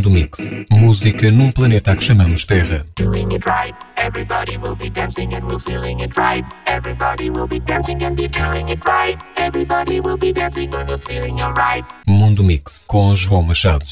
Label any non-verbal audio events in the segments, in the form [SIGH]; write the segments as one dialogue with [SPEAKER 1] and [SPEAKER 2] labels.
[SPEAKER 1] Mundo Mix. Música num planeta que chamamos Terra.
[SPEAKER 2] Everybody will be dancing and we're feeling it right. Everybody will be dancing and be feeling it right. Everybody will be dancing and we're feeling alright.
[SPEAKER 1] Mundo Mix, com João Machado.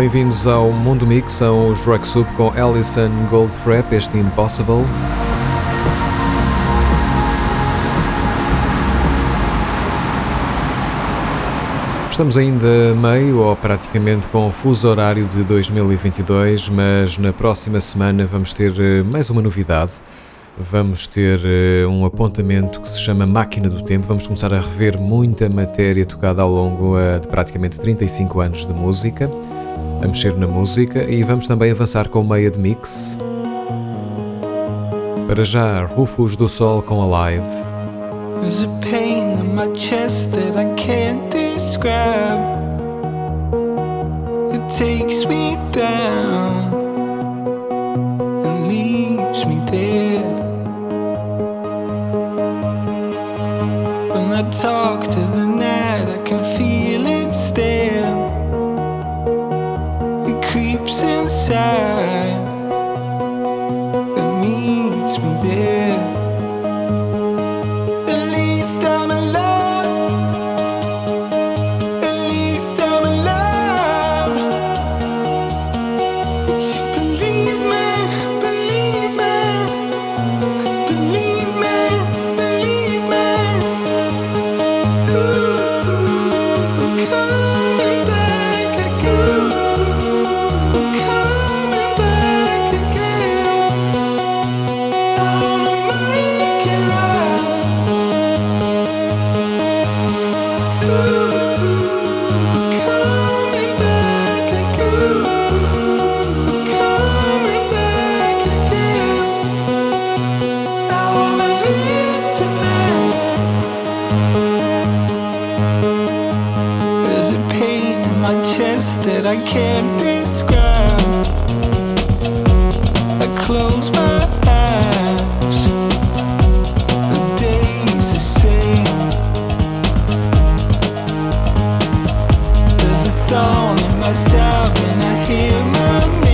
[SPEAKER 3] Bem-vindos ao Mundo Mix, são os Rock Soup com Alison Goldfrapp, este Impossible. Estamos ainda meio ou praticamente com o fuso horário de 2022, mas na próxima semana vamos ter eh, mais uma novidade. Vamos ter eh, um apontamento que se chama Máquina do Tempo. Vamos começar a rever muita matéria tocada ao longo eh, de praticamente 35 anos de música a mexer na música e vamos também avançar com meia de mix. Para já, Rufus do Sol com Alive. There's a pain in my chest that I can't describe. It takes me down and leaves me there. When I talk to the night, I can feel inside when I hear my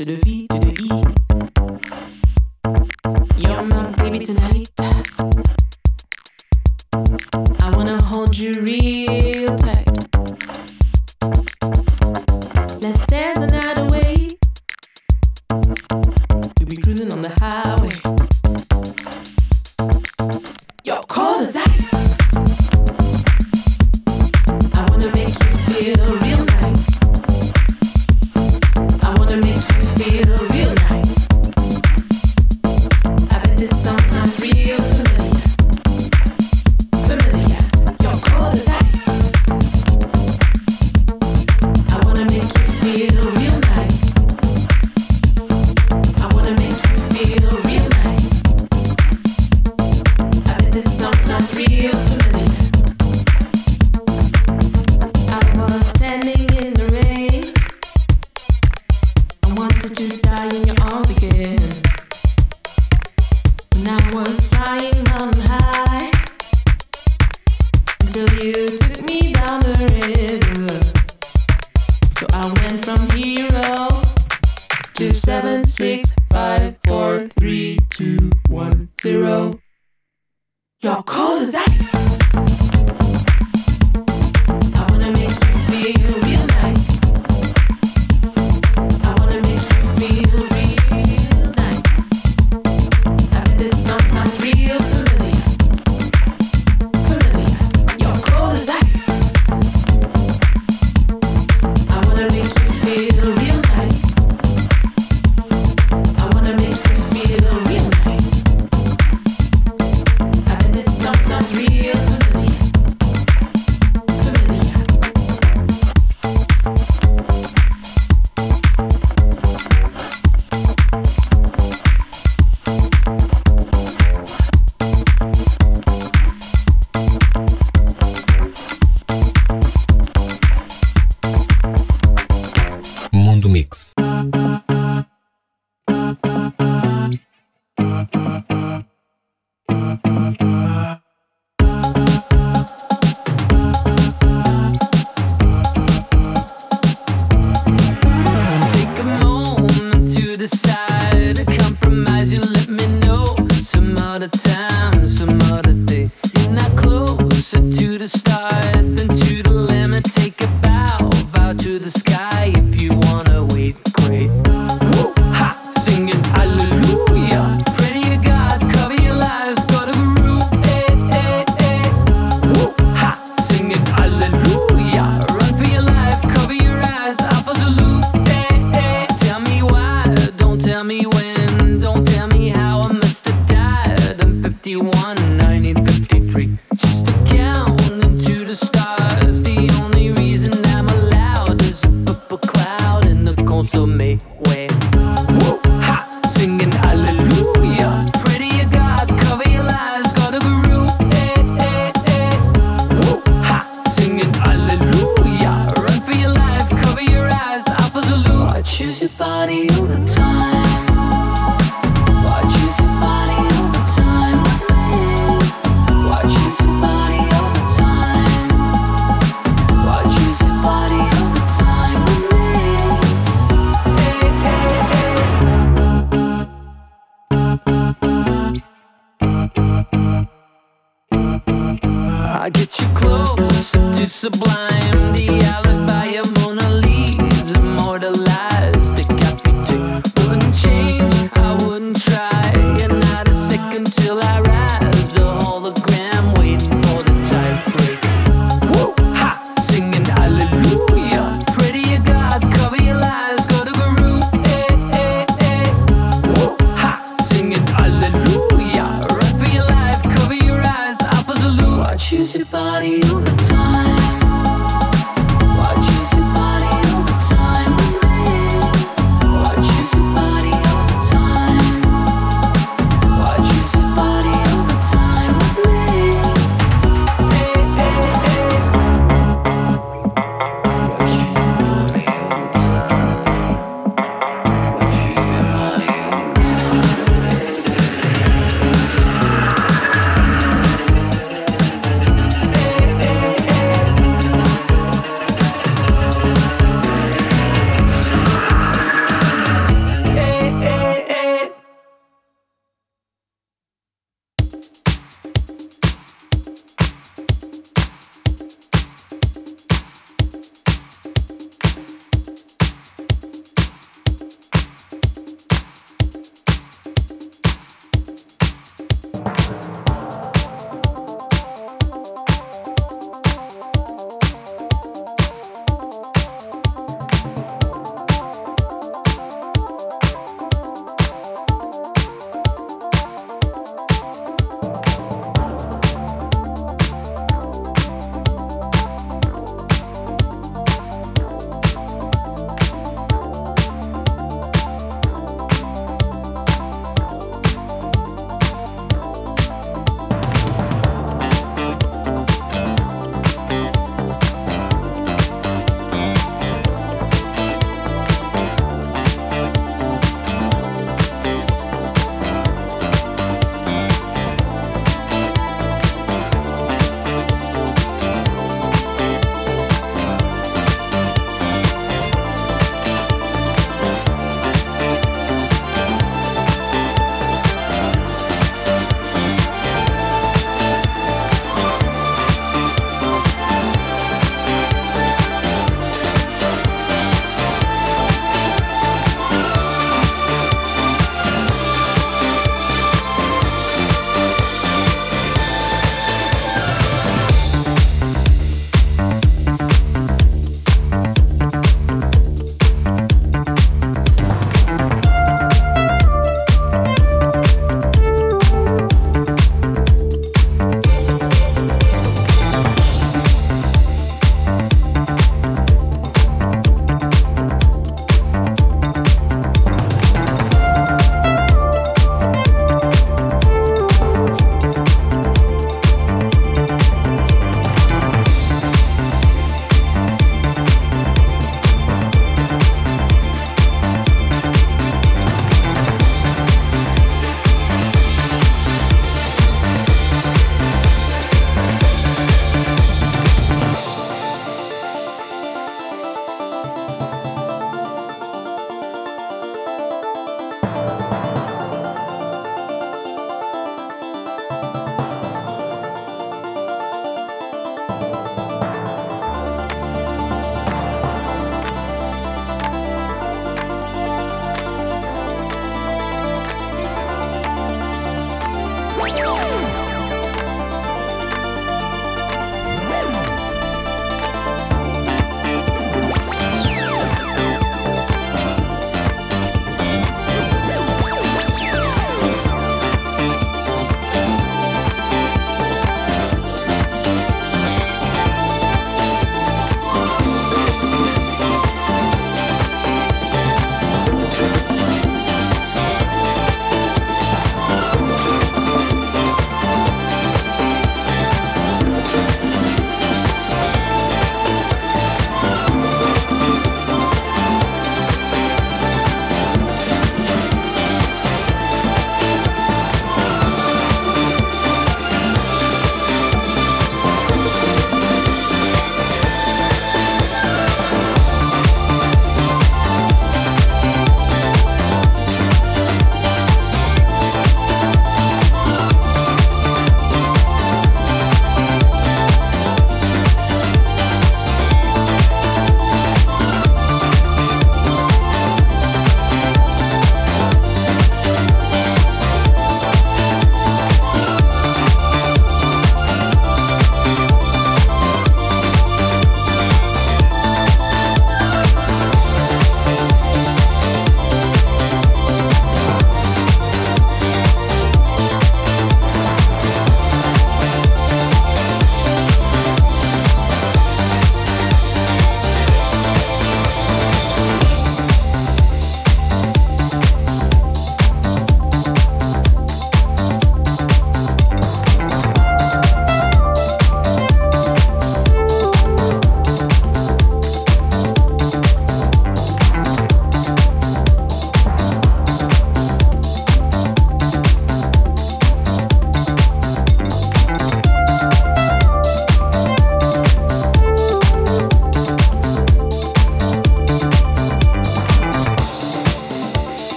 [SPEAKER 4] sublime, the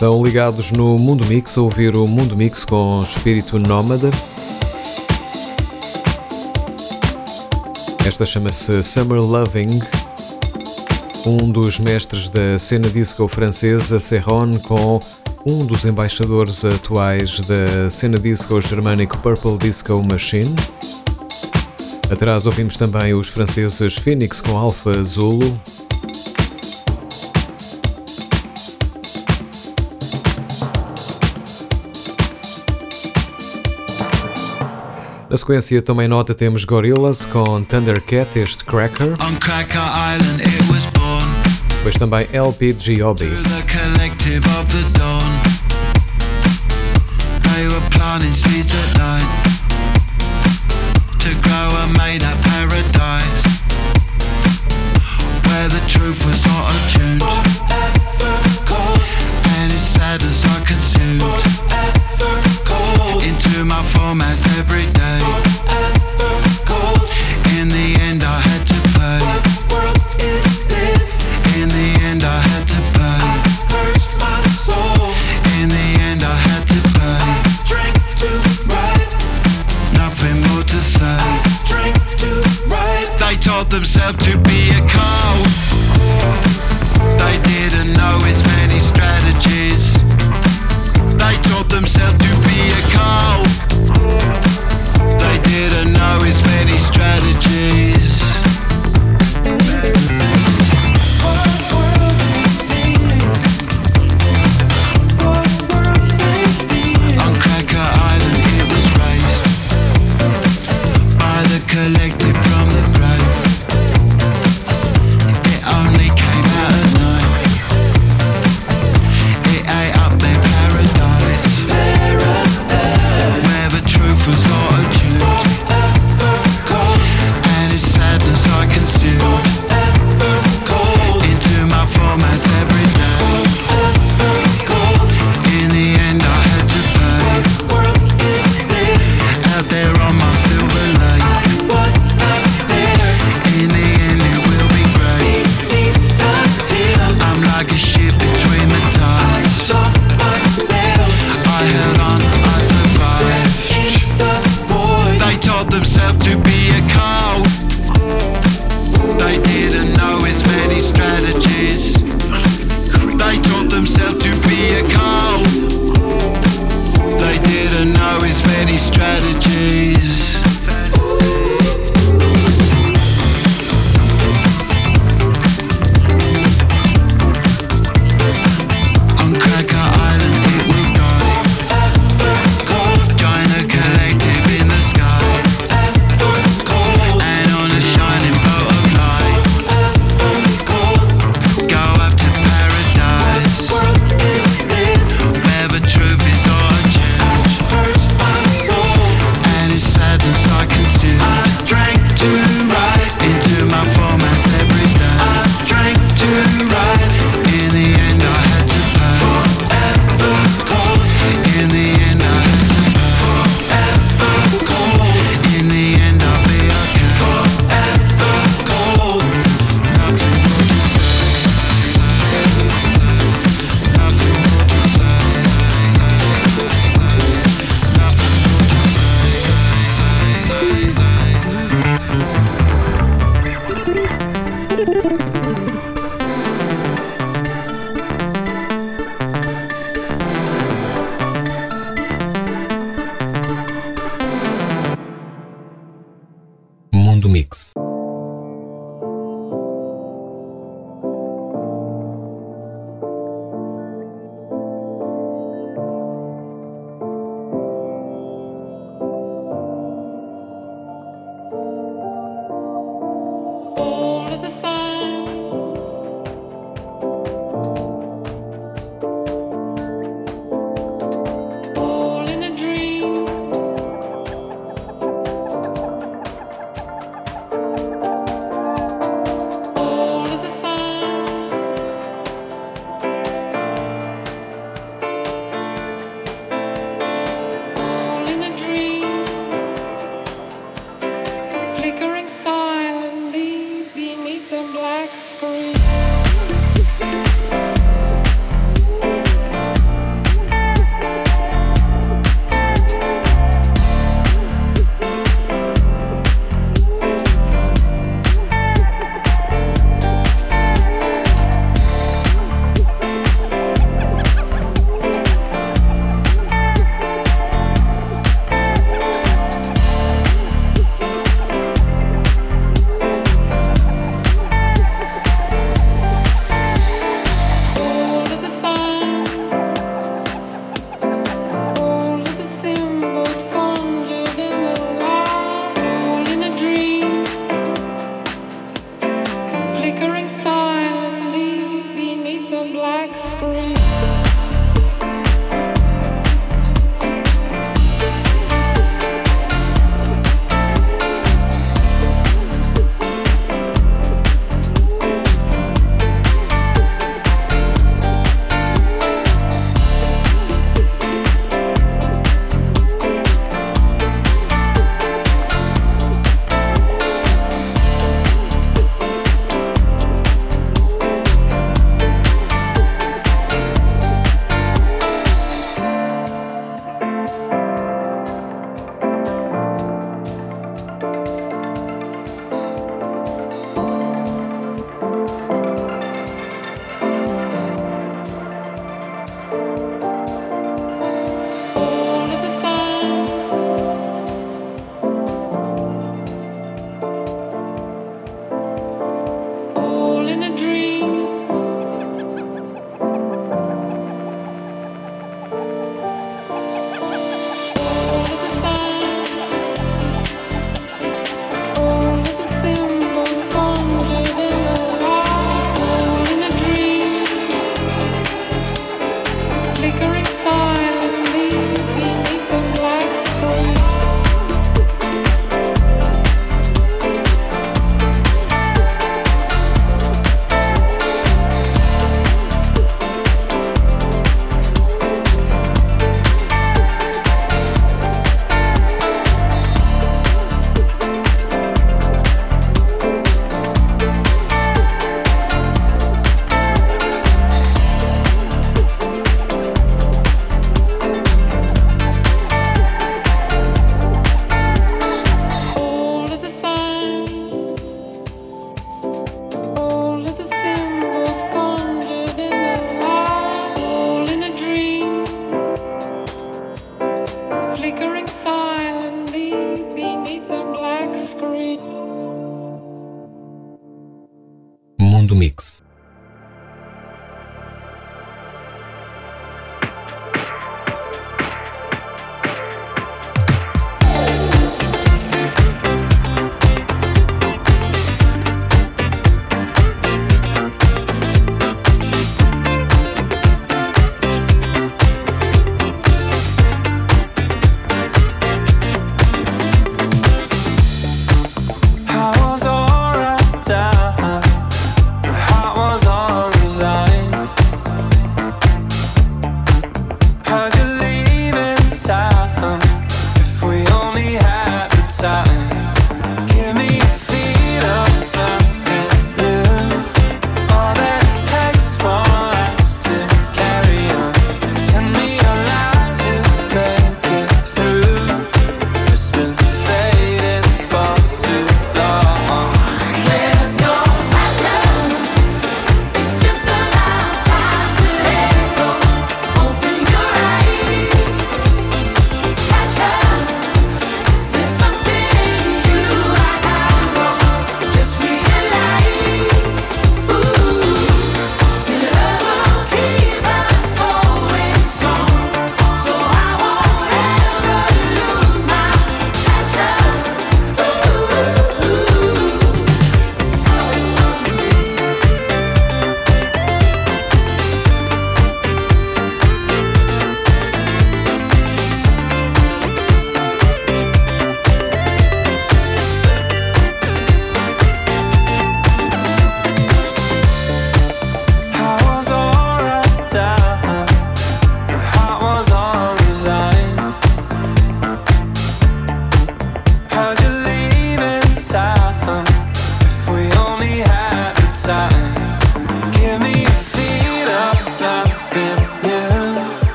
[SPEAKER 5] Estão ligados no Mundo Mix a ouvir o Mundo Mix com espírito nómada. Esta chama-se Summer Loving, um dos mestres da cena disco francesa, Serron, com um dos embaixadores atuais da cena disco germânico Purple Disco Machine. Atrás ouvimos também os franceses Phoenix com Alpha Zulu, Na sequência, também nota, temos Gorillaz com Thundercat, este Cracker. On Cracker Island it was born. Depois também LPG Hobby. They were planting seeds at night To grow a made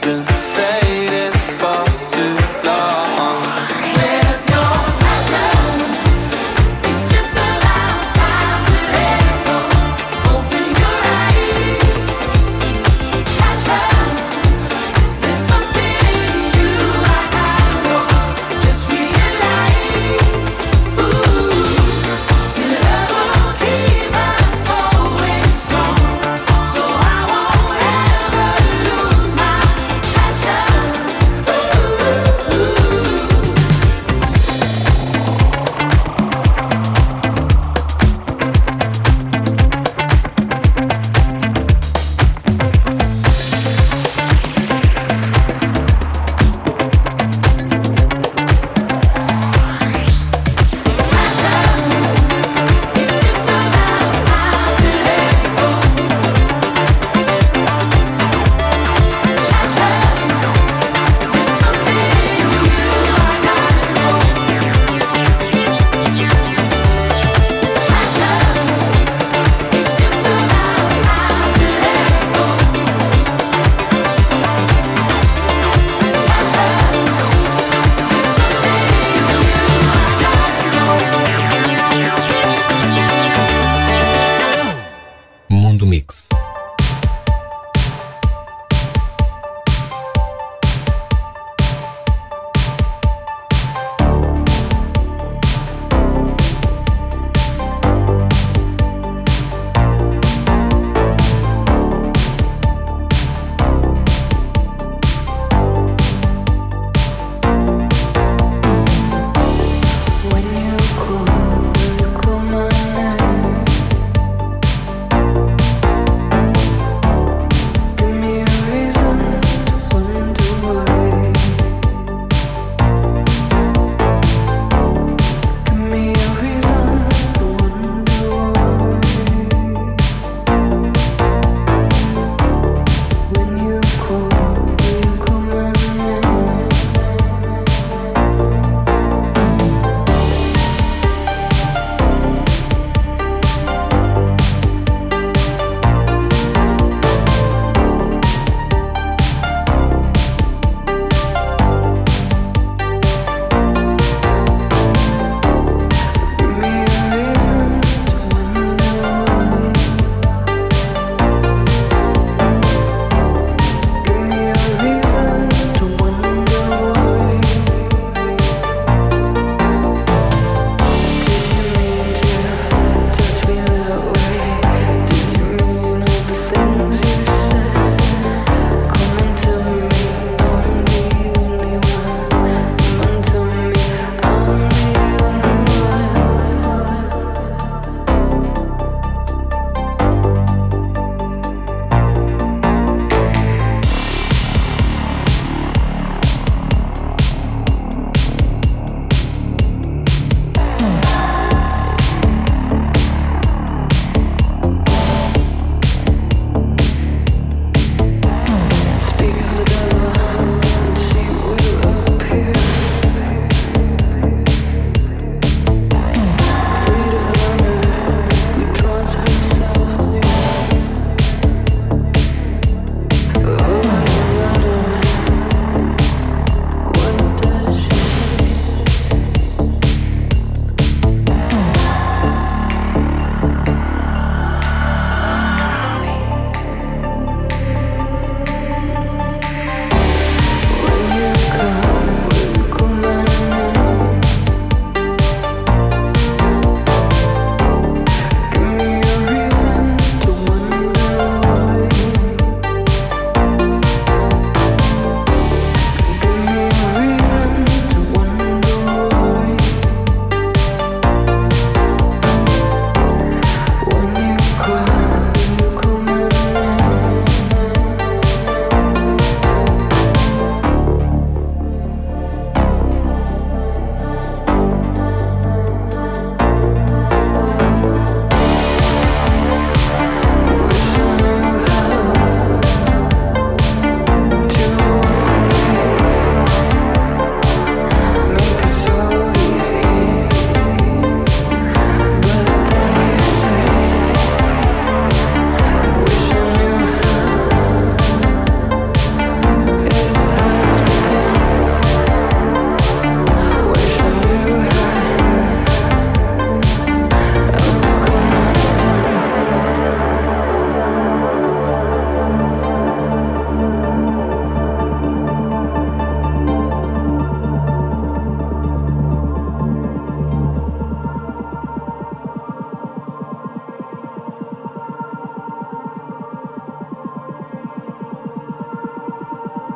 [SPEAKER 6] been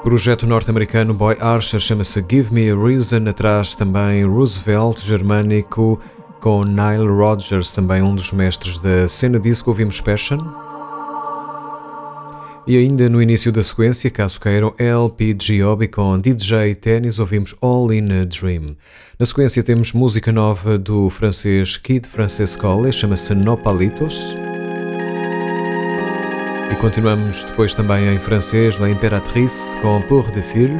[SPEAKER 1] projeto norte-americano Boy Archer chama-se Give Me a Reason, atrás também Roosevelt germânico com Nile Rodgers, também um dos mestres da cena disco, ouvimos Passion. E ainda no início da sequência, caso queiram, LP Giobi com DJ Tennis, ouvimos All in a Dream. Na sequência temos música nova do francês Kid Francescoli, chama-se Nopalitos. E continuamos depois também em francês, La Imperatrice com Pour de Fil.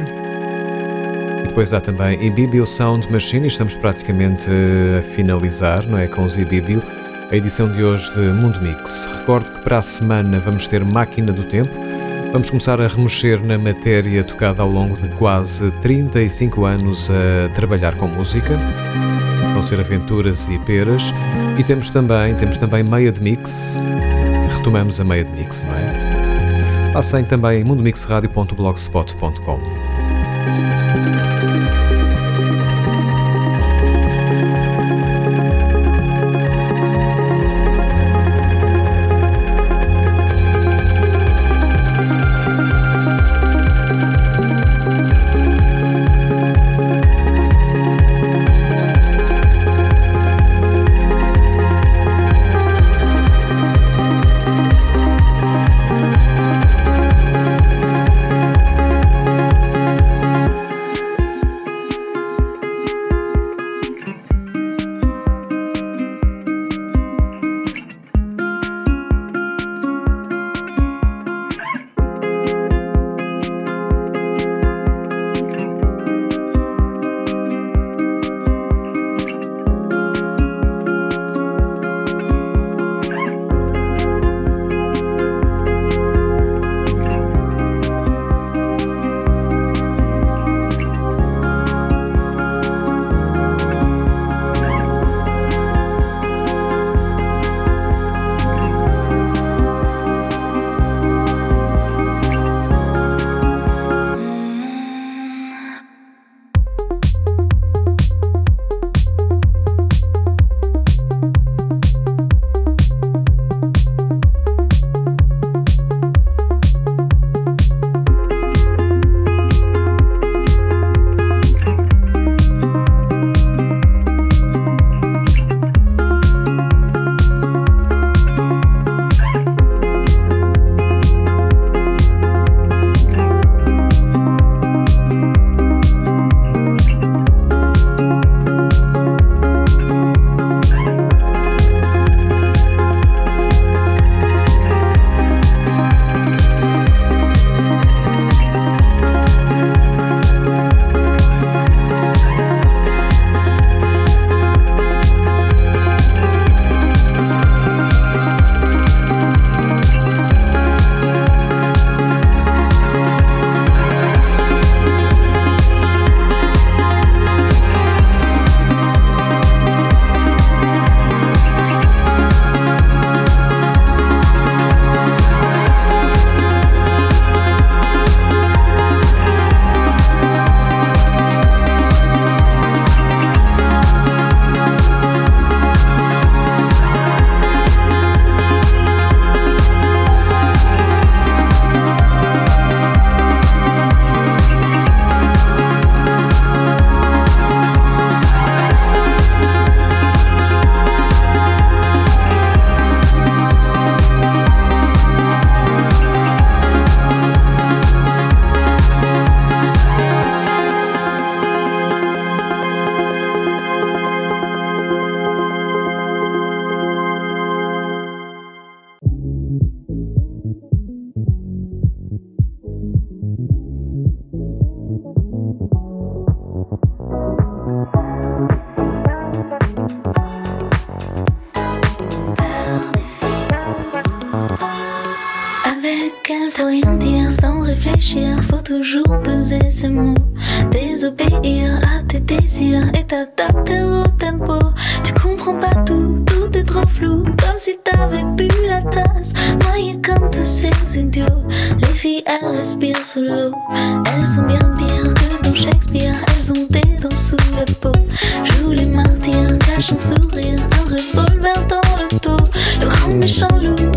[SPEAKER 1] E depois há também Ibibio Sound Machine, e estamos praticamente a finalizar, não é? Com os Ibibio a edição de hoje de Mundo Mix. Recordo que para a semana vamos ter Máquina do Tempo. Vamos começar a remexer na matéria tocada ao longo de quase 35 anos a trabalhar com música. Vão ser aventuras e peras. E temos também, temos também meia de mix. Retomamos a meia de mix, não é? Passem também mundomixradio.blogspot.com.
[SPEAKER 7] Jouent les martyrs, cachent un sourire, un revolver dans le dos. Le grand méchant loup,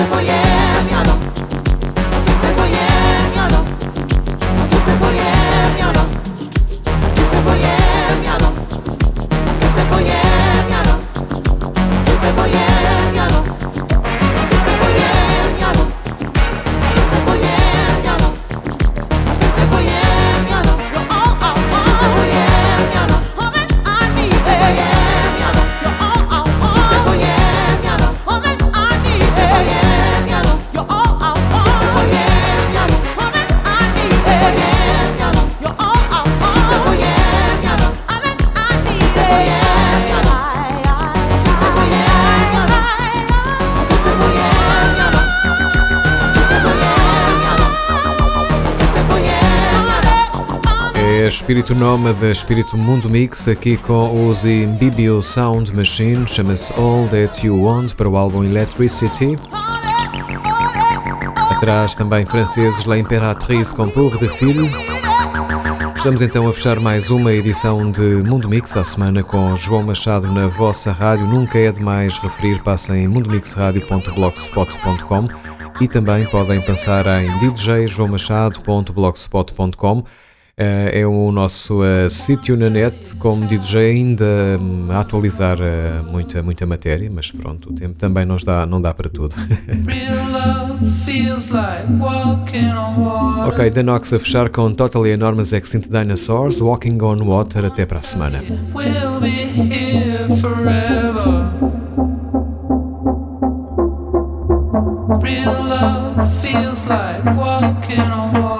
[SPEAKER 6] I
[SPEAKER 1] espírito nómada, espírito mundo mix, aqui com os Imbibio Sound Machine, chama-se All That You Want para o álbum Electricity. Atrás também franceses La Imperatrice com Pour de Filho. Estamos então a fechar mais uma edição de Mundo Mix à semana com João Machado na vossa rádio. Nunca é demais referir, passem em mundomixradio.blogspot.com e também podem pensar em djjoãomachado.blogspot.com eh, é o nosso uh, sítio na net, como DJ ainda um, a atualizar uh, muita, muita matéria, mas pronto, o tempo também não dá, não dá para tudo. [LAUGHS] ok, The Nox a fechar com Totally Enormous Extinct Dinosaurs, Walking on Water, até para a semana. Real love feels like walking on water.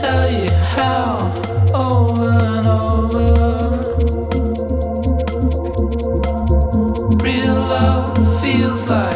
[SPEAKER 8] tell you how over and over. Real love feels like.